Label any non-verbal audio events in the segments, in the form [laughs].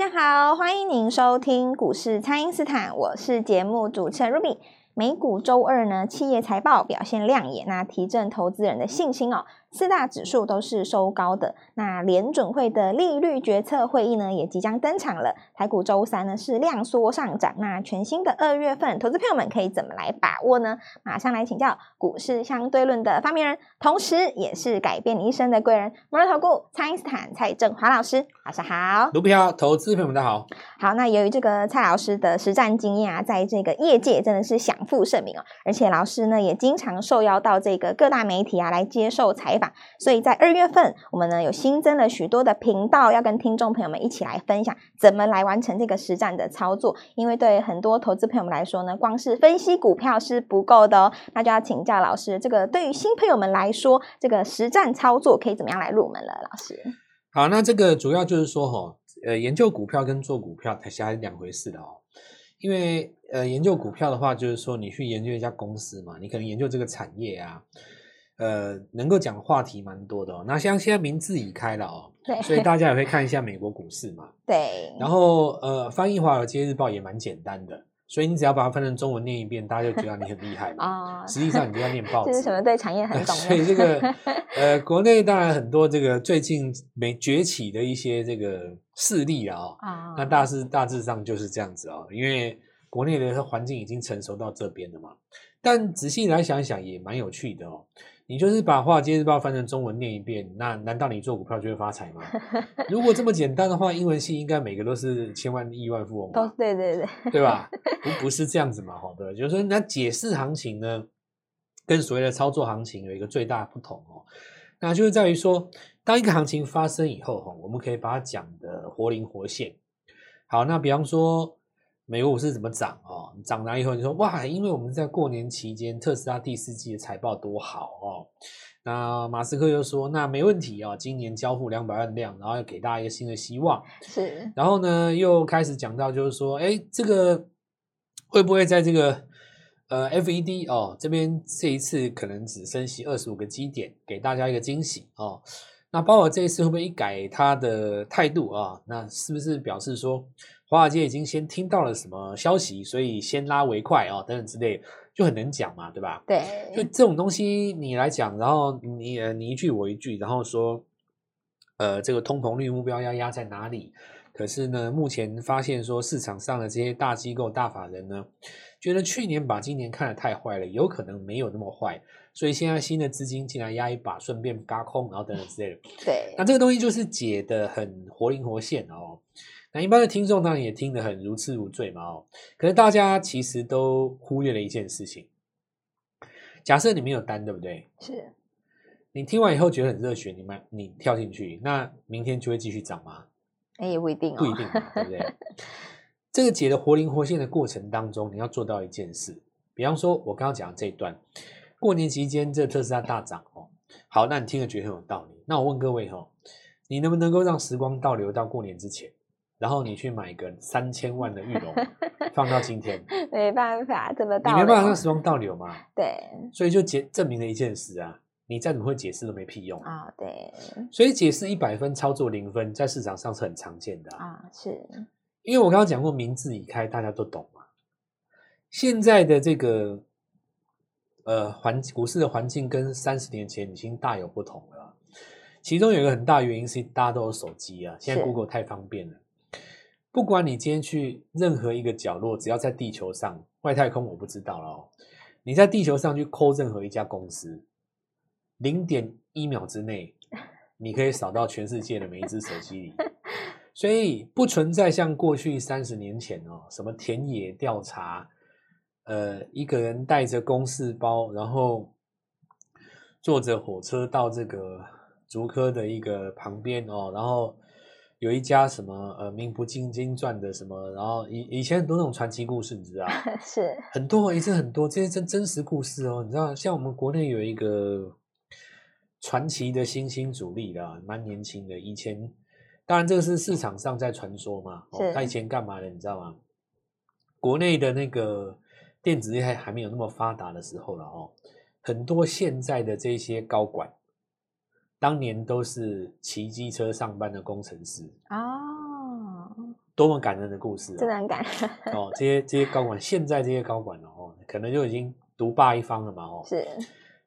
大家好，欢迎您收听股市蔡因斯坦，我是节目主持人 Ruby。美股周二呢，企业财报表现亮眼，那提振投资人的信心哦。四大指数都是收高的。那联准会的利率决策会议呢，也即将登场了。台股周三呢是量缩上涨。那全新的二月份，投资朋友们可以怎么来把握呢？马上来请教股市相对论的发明人，同时也是改变你一生的贵人——摩尔投顾蔡因斯坦蔡振华老师，晚上好。卢票投资朋友们大家好。好，那由于这个蔡老师的实战经验啊，在这个业界真的是享负盛名哦。而且老师呢也经常受邀到这个各大媒体啊来接受采所以在二月份，我们呢有新增了许多的频道，要跟听众朋友们一起来分享怎么来完成这个实战的操作。因为对很多投资朋友们来说呢，光是分析股票是不够的哦。那就要请教老师，这个对于新朋友们来说，这个实战操作可以怎么样来入门了？老师，好，那这个主要就是说哈，呃，研究股票跟做股票它是两回事的哦。因为呃，研究股票的话，就是说你去研究一家公司嘛，你可能研究这个产业啊。呃，能够讲的话题蛮多的哦。那像现在名字已开了哦，对，所以大家也会看一下美国股市嘛。[laughs] 对。然后呃，翻译《华尔街日报》也蛮简单的，所以你只要把它翻成中文念一遍，大家就觉得你很厉害嘛。啊、[laughs] 哦。实际上你就要念报纸。[laughs] 这是什么？对产业很懂。所以这个呃，国内当然很多这个最近没崛起的一些这个势力啊、哦。啊、哦。那大致大致上就是这样子哦，因为国内的环境已经成熟到这边了嘛。但仔细来想一想，也蛮有趣的哦。你就是把《华尔街日报》翻成中文念一遍，那难道你做股票就会发财吗？如果这么简单的话，英文系应该每个都是千万亿万富翁吧？对对对，对吧？[laughs] 不不是这样子嘛，哈，对，就是说那解释行情呢，跟所谓的操作行情有一个最大的不同哦，那就是在于说，当一个行情发生以后，哈，我们可以把它讲得活灵活现。好，那比方说。美国股市怎么涨哦？涨完以后你说哇，因为我们在过年期间特斯拉第四季的财报多好哦。那马斯克又说那没问题啊、哦，今年交付两百万辆，然后要给大家一个新的希望。是。然后呢，又开始讲到就是说，哎，这个会不会在这个呃 FED 哦这边这一次可能只升息二十五个基点，给大家一个惊喜哦。那鲍尔这一次会不会一改他的态度啊？那是不是表示说？华尔街已经先听到了什么消息，所以先拉为快啊、哦，等等之类，就很能讲嘛，对吧？对，就这种东西你来讲，然后你呃你一句我一句，然后说，呃，这个通膨率目标要压在哪里？可是呢，目前发现说市场上的这些大机构、大法人呢，觉得去年把今年看得太坏了，有可能没有那么坏，所以现在新的资金进来压一把，顺便嘎空，然后等等之类的。对，那这个东西就是解的很活灵活现哦。那一般的听众当然也听得很如痴如醉嘛哦，可是大家其实都忽略了一件事情。假设你没有单，对不对？是。你听完以后觉得很热血，你买你跳进去，那明天就会继续涨吗？哎，也不一定哦，不一定，对不对？这个解的活灵活现的过程当中，你要做到一件事，比方说我刚刚讲的这一段，过年期间这特斯拉大涨哦，好，那你听了觉得很有道理，那我问各位哈，你能不能够让时光倒流到过年之前？然后你去买个三千万的玉龙，[laughs] 放到今天，没办法，怎么倒？你没办法让时光倒流嘛？对，所以就解证明了一件事啊，你再怎么会解释都没屁用啊、哦。对，所以解释一百分，操作零分，在市场上是很常见的啊。哦、是，因为我刚刚讲过，名字已开，大家都懂嘛。现在的这个呃环股市的环境跟三十年前已经大有不同了。其中有一个很大原因是大家都有手机啊，现在 Google 太方便了。不管你今天去任何一个角落，只要在地球上，外太空我不知道了哦。你在地球上去抠任何一家公司，零点一秒之内，[laughs] 你可以扫到全世界的每一只手机里，所以不存在像过去三十年前哦，什么田野调查，呃，一个人带着公事包，然后坐着火车到这个竹科的一个旁边哦，然后。有一家什么呃名不经经传的什么，然后以以前很多那种传奇故事，你知道？[laughs] 是很多，也是很多这些真真实故事哦。你知道，像我们国内有一个传奇的新兴主力啦，蛮年轻的。以前当然这个是市场上在传说嘛。哦，他以前干嘛的？你知道吗？国内的那个电子业还还没有那么发达的时候了哦。很多现在的这些高管。当年都是骑机车上班的工程师哦，多么感人的故事，真的很感人哦。这些这些高管，现在这些高管哦，可能就已经独霸一方了嘛哦。是。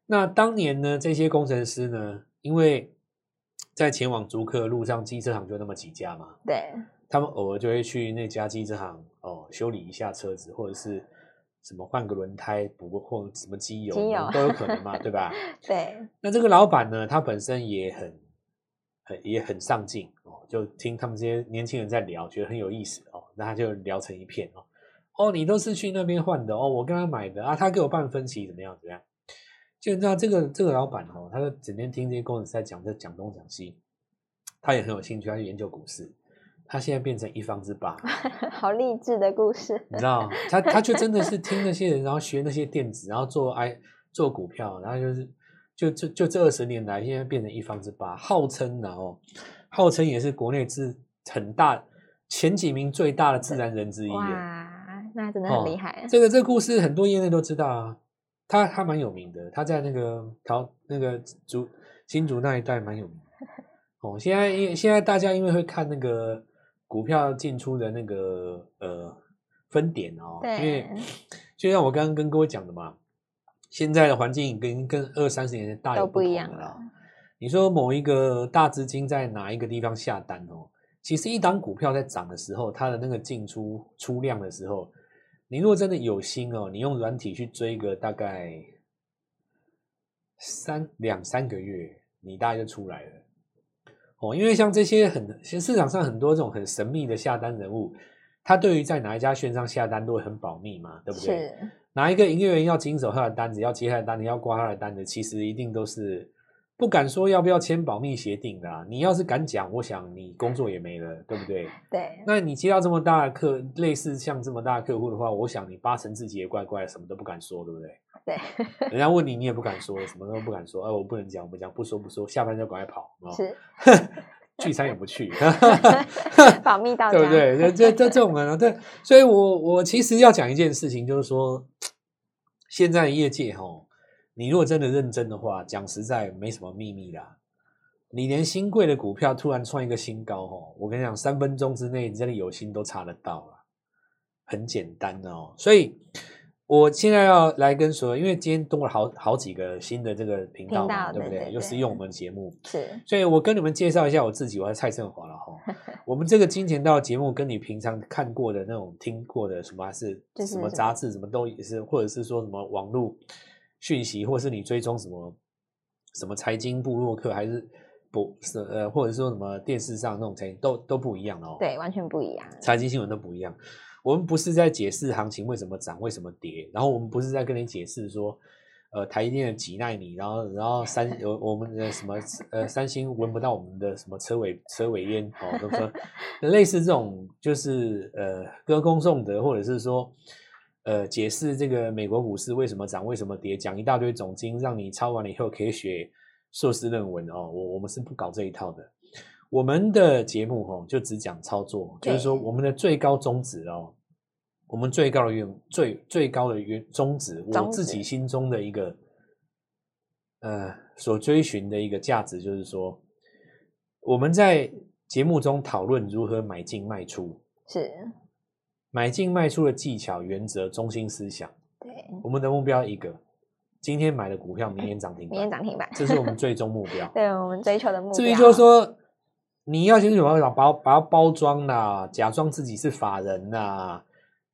那当年呢，这些工程师呢，因为在前往竹科的路上，机车行就那么几家嘛，对，他们偶尔就会去那家机车行哦修理一下车子，或者是什么换个轮胎、补个或什么机油，都有可能嘛，对吧？[laughs] 对。那这个老板呢，他本身也很很也很上进哦，就听他们这些年轻人在聊，觉得很有意思哦，那他就聊成一片哦。哦，你都是去那边换的哦，我跟他买的啊，他给我办分期怎么样怎么样？就你知道这个这个老板哦，他就整天听这些工程师在讲这讲东讲西，他也很有兴趣，他去研究股市。他现在变成一方之霸，[laughs] 好励志的故事。你知道，他他就真的是听那些人，然后学那些电子，然后做 I 做股票，然后就是就就就这二十年来，现在变成一方之霸，号称然后号称也是国内自很大前几名最大的自然人之一。哇，那真的很厉害。哦、这个这个故事很多业内都知道啊。他他蛮有名的，他在那个桃那个竹新竹那一带蛮有名的哦。现在因现在大家因为会看那个股票进出的那个呃分点哦，对，因为就像我刚刚跟各位讲的嘛，现在的环境跟跟二三十年前大有不一样了。你说某一个大资金在哪一个地方下单哦，其实一档股票在涨的时候，它的那个进出出量的时候。你如果真的有心哦，你用软体去追个大概三两三个月，你大概就出来了哦。因为像这些很，其实市场上很多这种很神秘的下单人物，他对于在哪一家券商下单都会很保密嘛，对不对？是。哪一个营业员要经手他的单子，要接他的单子，要挂他的单子，其实一定都是。不敢说要不要签保密协定的啊，你要是敢讲，我想你工作也没了，对不对？对。那你接到这么大的客，类似像这么大的客户的话，我想你八成自己也怪怪，什么都不敢说，对不对？对。[laughs] 人家问你，你也不敢说，什么都不敢说。哎，我不能讲，我不讲，不说不说，下班就赶快跑。是。[laughs] 聚餐也不去。[laughs] 保密到家。对不对？这这这种人啊，对。所以我我其实要讲一件事情，就是说，现在的业界哈。你如果真的认真的话，讲实在没什么秘密啦。你连新贵的股票突然创一个新高，哦，我跟你讲，三分钟之内你真的有心都查得到了，很简单哦。所以我现在要来跟所有，因为今天多了好好几个新的这个频道嘛，对不对？又是用我们节目，[laughs] 是。所以我跟你们介绍一下我自己，我是蔡振华了哈。[laughs] 我们这个金钱道节目跟你平常看过的那种、听过的什么还是什么杂志，什么都也是，或者是说什么网络。讯息，或是你追踪什么什么财经部落客，还是不是呃，或者说什么电视上那种财经，都都不一样哦。对，完全不一样。财经新闻都不一样。我们不是在解释行情为什么涨，为什么跌，然后我们不是在跟你解释说，呃，台积电的几奈米，然后然后三有我们的什么呃三星闻不到我们的什么车尾车尾烟哦，都说 [laughs] 类似这种就是呃歌功颂德，或者是说。呃，解释这个美国股市为什么涨，为什么跌，讲一大堆总经，让你抄完了以后可以写硕士论文哦。我我们是不搞这一套的，我们的节目哦，就只讲操作，就是说我们的最高宗旨哦，我们最高的愿最最高的愿宗旨，我自己心中的一个呃所追寻的一个价值，就是说我们在节目中讨论如何买进卖出是。买进卖出的技巧、原则、中心思想，对，我们的目标一个：今天买的股票，明天涨停板，明天涨停板，这是我们最终目标。[laughs] 对，我们追求的目标。至于就是说，你要先怎么把把它包装啦，假装自己是法人啦，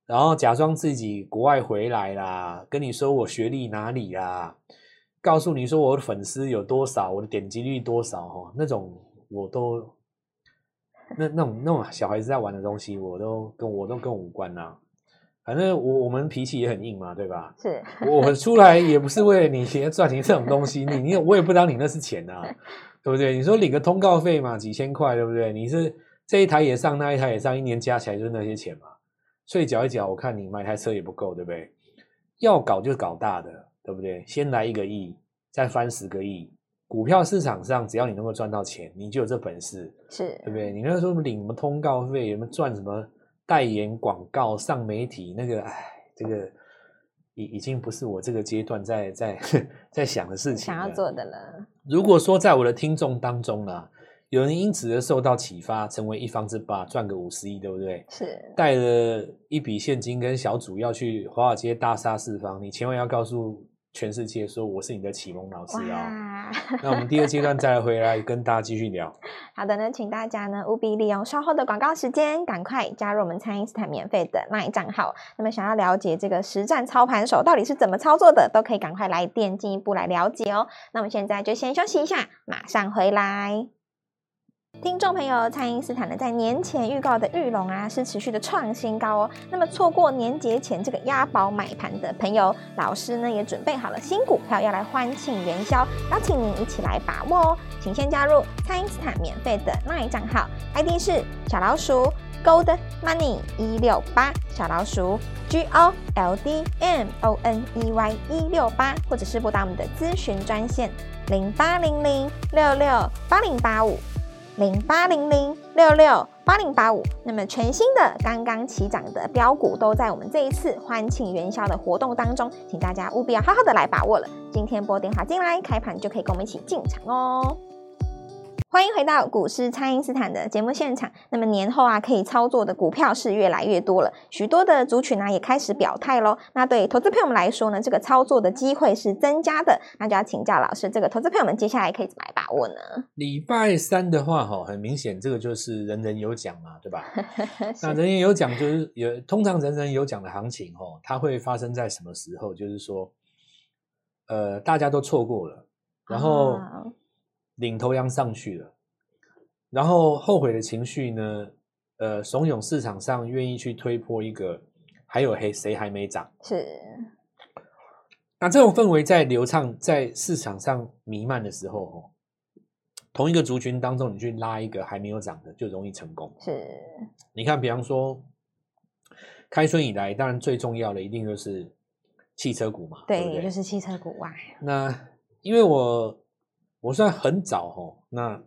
然后假装自己国外回来啦，跟你说我学历哪里啦，告诉你说我的粉丝有多少，我的点击率多少哈，那种我都。那那种那种小孩子在玩的东西，我都跟我都跟我无关呐。反正我我们脾气也很硬嘛，对吧？是。我出来也不是为了你钱赚钱这种东西，你你我也不知道你那是钱啊，对不对？你说领个通告费嘛，几千块，对不对？你是这一台也上，那一台也上，一年加起来就是那些钱嘛。所以搅一搅，我看你买台车也不够，对不对？要搞就搞大的，对不对？先来一个亿，再翻十个亿。股票市场上，只要你能够赚到钱，你就有这本事，是对不对？你那时候领什么通告费，什么赚什么代言广告、上媒体，那个，哎，这个已已经不是我这个阶段在在 [laughs] 在想的事情，想要做的了。如果说在我的听众当中呢，有人因此而受到启发，成为一方之霸，赚个五十亿，对不对？是带了一笔现金跟小组要去华尔街大杀四方，你千万要告诉全世界说我是你的启蒙老师啊！那我们第二阶段再回来跟大家继续聊。[laughs] 好的呢，请大家呢务必利用稍后的广告时间，赶快加入我们餐饮斯坦免费的 LINE 账号。那么想要了解这个实战操盘手到底是怎么操作的，都可以赶快来电进一步来了解哦。那我们现在就先休息一下，马上回来。听众朋友，蔡因斯坦呢在年前预告的玉龙啊是持续的创新高哦。那么错过年节前这个押宝买盘的朋友，老师呢也准备好了新股票要来欢庆元宵，邀请您一起来把握哦。请先加入蔡因斯坦免费的 LINE 账号，ID 是小老鼠 Gold Money 一六八，小老鼠 G O L D M O N E Y 一六八，或者是拨打我们的咨询专线零八零零六六八零八五。零八零零六六八零八五，那么全新的刚刚起涨的标股都在我们这一次欢庆元宵的活动当中，请大家务必要好好的来把握了。今天拨电话进来，开盘就可以跟我们一起进场哦。欢迎回到股市，蔡因斯坦的节目现场。那么年后啊，可以操作的股票是越来越多了，许多的族群呢、啊、也开始表态喽。那对投资朋友们来说呢，这个操作的机会是增加的。那就要请教老师，这个投资朋友们接下来可以怎么来把握呢？礼拜三的话，哈，很明显这个就是人人有奖嘛，对吧？[laughs] 那人人有奖就是有，通常人人有奖的行情，哈，它会发生在什么时候？就是说，呃，大家都错过了，然后。啊领头羊上去了，然后后悔的情绪呢？呃，怂恿市场上愿意去推波一个，还有谁谁还没涨？是。那这种氛围在流畅，在市场上弥漫的时候，哦，同一个族群当中，你去拉一个还没有涨的，就容易成功。是。你看，比方说，开春以来，当然最重要的一定就是汽车股嘛。对，对对就是汽车股哇。那因为我。我算很早哦，那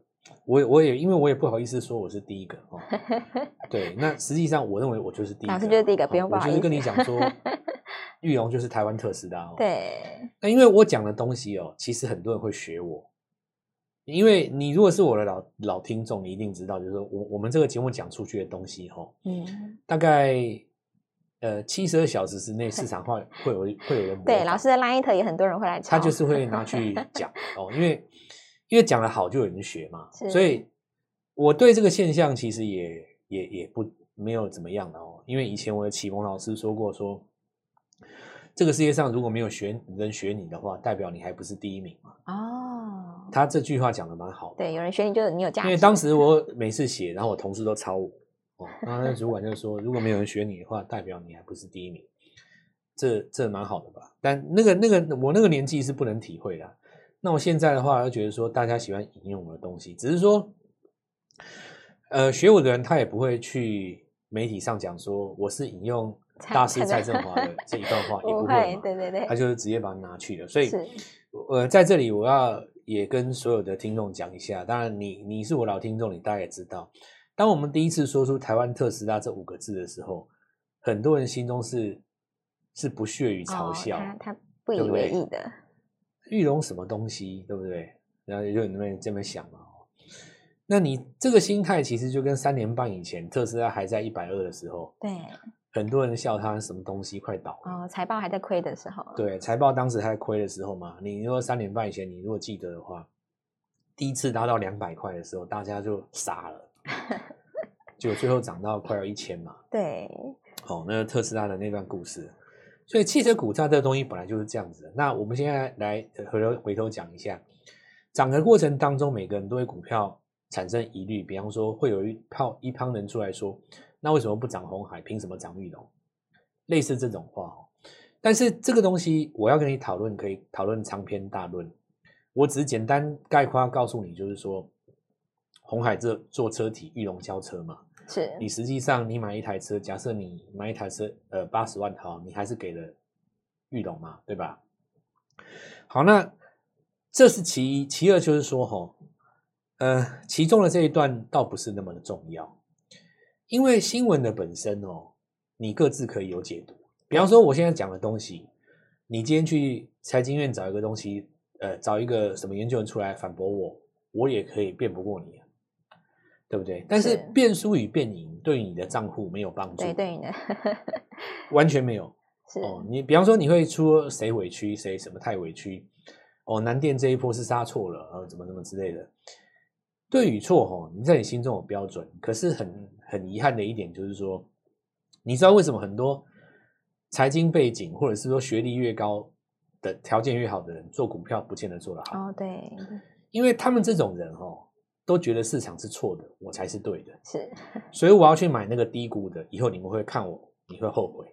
我我也因为我也不好意思说我是第一个哦，[laughs] 对，那实际上我认为我就是第一个，老师就是第一个，不用不好意思。我就是跟你讲说，[laughs] 玉龙就是台湾特斯拉哦。对，那因为我讲的东西哦，其实很多人会学我，因为你如果是我的老老听众，你一定知道，就是说我我们这个节目讲出去的东西哦，嗯，大概。呃，七十二小时之内，市场化会有会有人对老师的 Line 也很多人会来，他就是会拿去 [laughs] 讲哦，因为因为讲的好就有人学嘛，所以我对这个现象其实也也也不没有怎么样的哦，因为以前我的启蒙老师说过说，这个世界上如果没有学人学你的话，代表你还不是第一名嘛。哦，他这句话讲的蛮好的，对，有人学你就是你有价值，因为当时我每次写，然后我同事都抄我。然后那主管就说：“如果没有人学你的话，代表你还不是第一名，这这蛮好的吧？但那个那个我那个年纪是不能体会的。那我现在的话，就觉得说大家喜欢引用我的东西，只是说，呃，学我的人他也不会去媒体上讲说我是引用大师蔡振华的这一段话，[laughs] 也不会，对对对，他就是直接把它拿去了。所以，呃，在这里我要也跟所有的听众讲一下，当然你你是我老听众，你大概也知道。”当我们第一次说出台湾特斯拉这五个字的时候，很多人心中是是不屑于嘲笑，哦、他，他不以为意的。玉龙什么东西，对不对？然后就有人这么想嘛。那你这个心态其实就跟三年半以前特斯拉还在一百二的时候，对，很多人笑他什么东西快倒哦，财报还在亏的时候，对，财报当时还在亏的时候嘛。你如果三年半以前，你如果记得的话，第一次达到两百块的时候，大家就傻了。[laughs] 就最后涨到快要一千嘛？对，好、哦，那个特斯拉的那段故事，所以汽车股价这个东西本来就是这样子的。那我们现在来回头回头讲一下，涨的过程当中，每个人都对股票产生疑虑，比方说会有一票一帮人出来说，那为什么不涨红海？凭什么涨玉龙？类似这种话哦。但是这个东西我要跟你讨论，可以讨论长篇大论。我只是简单概括告诉你，就是说。鸿海这做车体，玉龙交车嘛，是你实际上你买一台车，假设你买一台车，呃，八十万哈，你还是给了玉龙嘛，对吧？好，那这是其一，其二就是说，哈，呃，其中的这一段倒不是那么的重要，因为新闻的本身哦，你各自可以有解读。比方说，我现在讲的东西，你今天去财经院找一个东西，呃，找一个什么研究人出来反驳我，我也可以辩不过你。对不对？但是变输与变赢对你的账户没有帮助，对，对你的完全没有。[laughs] 是哦，你比方说你会出谁委屈谁什么太委屈哦，南电这一波是杀错了，呃，怎么怎么之类的。对与错哦，你在你心中有标准。可是很很遗憾的一点就是说，你知道为什么很多财经背景或者是说学历越高的条件越好的人做股票不见得做得好？哦，对，因为他们这种人哦。都觉得市场是错的，我才是对的，是，[laughs] 所以我要去买那个低估的，以后你们会看我，你会后悔，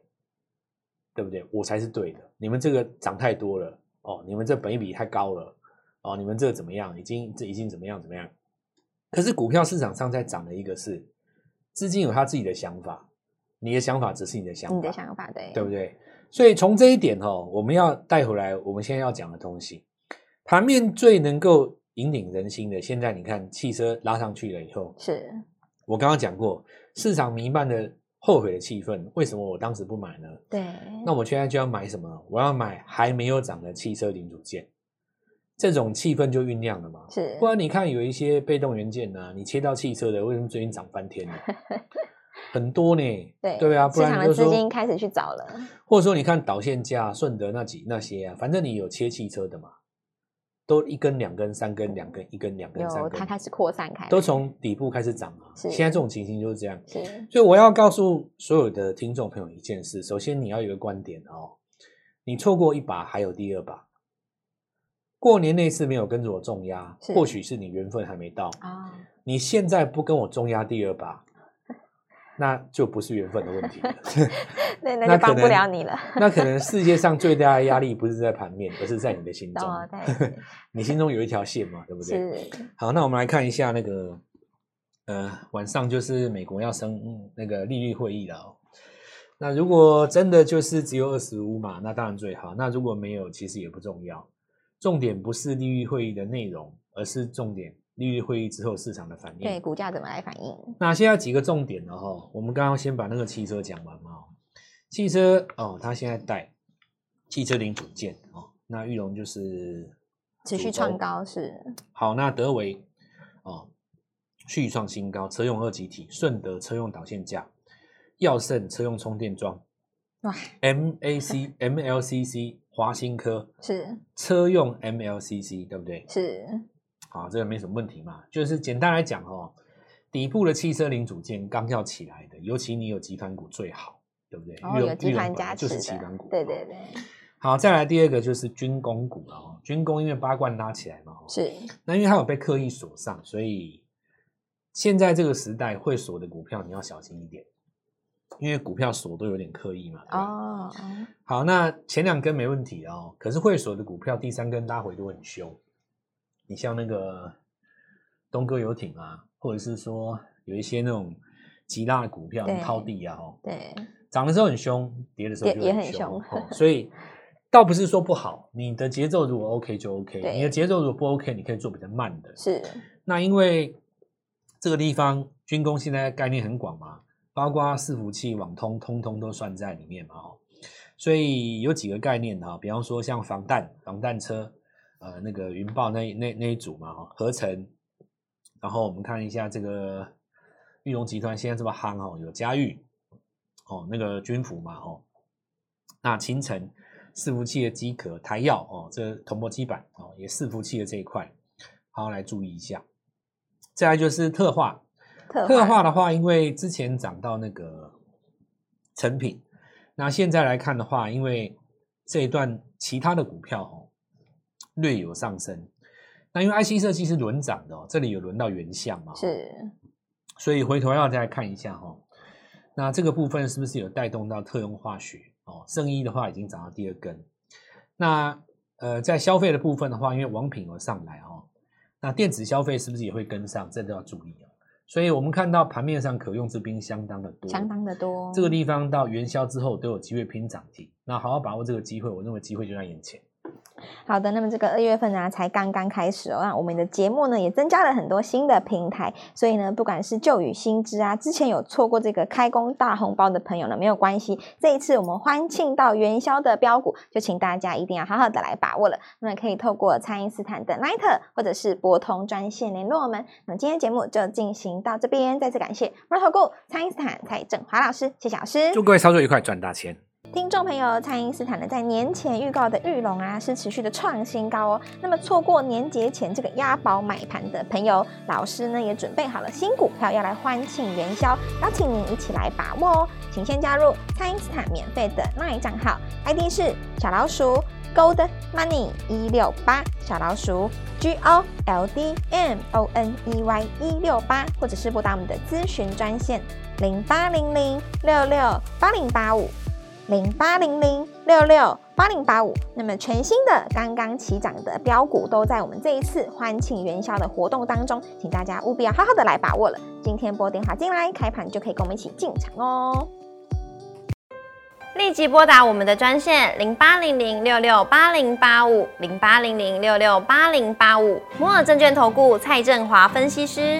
对不对？我才是对的，你们这个涨太多了哦，你们这本益比太高了哦，你们这个怎么样？已经这已经怎么样怎么样？可是股票市场上在涨的一个是资金有他自己的想法，你的想法只是你的想法，你的想法对，对不对？所以从这一点哦，我们要带回来我们现在要讲的东西，盘面最能够。引领人心的，现在你看汽车拉上去了以后，是我刚刚讲过，市场弥漫的后悔的气氛。为什么我当时不买呢？对，那我现在就要买什么？我要买还没有涨的汽车零组件，这种气氛就酝酿了嘛。是，不然你看有一些被动元件呢、啊，你切到汽车的，为什么最近涨翻天了？[laughs] 很多呢，对对啊，不然市场的资金开始去找了，或者说你看导线架、顺德那几那些啊，反正你有切汽车的嘛。都一根两根三根两根一根两根三根，它开始扩散开，都从底部开始涨嘛。现在这种情形就是这样。是，所以我要告诉所有的听众朋友一件事：首先你要有一个观点哦，你错过一把还有第二把。过年那次没有跟着我重压，或许是你缘分还没到啊。你现在不跟我重压第二把。那就不是缘分的问题了，[laughs] [laughs] 对，那就帮不了你了。那可能世界上最大的压力不是在盘面，而是在你的心中。[laughs] 你心中有一条线嘛，对不对？是。好，那我们来看一下那个，呃，晚上就是美国要升那个利率会议了哦。那如果真的就是只有二十五码，那当然最好。那如果没有，其实也不重要。重点不是利率会议的内容，而是重点。利率会议之后市场的反应，对股价怎么来反应？那现在几个重点了哈，我们刚刚先把那个汽车讲完嘛。汽车哦，它现在带汽车零组件哦，那玉龙就是持续创高是。好，那德维哦续创新高，车用二极体，顺德车用导线架，耀盛车用充电桩，[laughs] 哇，MAC MLCC 华新科是车用 MLCC 对不对？是。啊，这个没什么问题嘛，就是简单来讲哦，底部的汽车零组件刚要起来的，尤其你有集团股最好，对不对？哦、有集团加持就是集团股，对对对。好，再来第二个就是军工股了哦，军工因为八冠拉起来嘛，是。那因为它有被刻意锁上，所以现在这个时代会锁的股票你要小心一点，因为股票锁都有点刻意嘛。哦。好，那前两根没问题哦，可是会锁的股票第三根拉回都很凶。你像那个东哥游艇啊，或者是说有一些那种急拉的股票，抛地啊，哦，对，涨的时候很凶，跌的时候就很凶，哦，[laughs] 所以倒不是说不好，你的节奏如果 OK 就 OK，你的节奏如果不 OK，你可以做比较慢的。是，那因为这个地方军工现在概念很广嘛，包括伺服器、网通，通通都算在里面嘛，哦，所以有几个概念哈，比方说像防弹、防弹车。呃，那个云豹那那那一组嘛，哈，合成，然后我们看一下这个玉龙集团现在这么夯哦，有嘉裕，哦，那个军服嘛，哦，那清晨伺服器的机壳，台药哦，这铜箔基板哦，也伺服器的这一块，好来注意一下。再来就是特化，特化，特化的话，因为之前涨到那个成品，那现在来看的话，因为这一段其他的股票哦。略有上升，那因为 IC 设计是轮涨的哦，这里有轮到原相嘛，是，所以回头要再看一下哈，那这个部分是不是有带动到特用化学哦？圣一的话已经涨到第二根，那呃，在消费的部分的话，因为王品有上来哦，那电子消费是不是也会跟上？这都要注意哦。所以我们看到盘面上可用之兵相当的多，相当的多，这个地方到元宵之后都有机会拼涨停，那好好把握这个机会，我认为机会就在眼前。好的，那么这个二月份呢，才刚刚开始哦。那我们的节目呢，也增加了很多新的平台，所以呢，不管是旧雨新知啊，之前有错过这个开工大红包的朋友呢，没有关系。这一次我们欢庆到元宵的标股，就请大家一定要好好的来把握了。那么可以透过蔡因斯坦的 Line 或者是拨通专线联络我们。那么今天节目就进行到这边，再次感谢摩尔投顾蔡因斯坦蔡正华老师，谢谢老师，祝各位操作愉快，赚大钱。听众朋友，蔡因斯坦呢，在年前预告的玉龙啊，是持续的创新高哦。那么错过年节前这个押宝买盘的朋友，老师呢也准备好了新股票要来欢庆元宵，邀请您一起来把握哦。请先加入蔡因斯坦免费的 LINE 账号，ID 是小老鼠 Gold Money 一六八，小老鼠 G O L D M O N E Y 一六八，或者是拨打我们的咨询专线零八零零六六八零八五。零八零零六六八零八五，那么全新的刚刚起涨的标股都在我们这一次欢庆元宵的活动当中，请大家务必要好好的来把握了。今天拨电话进来，开盘就可以跟我们一起进场哦。立即拨打我们的专线零八零零六六八零八五零八零零六六八零八五摩尔证券投顾蔡振华分析师。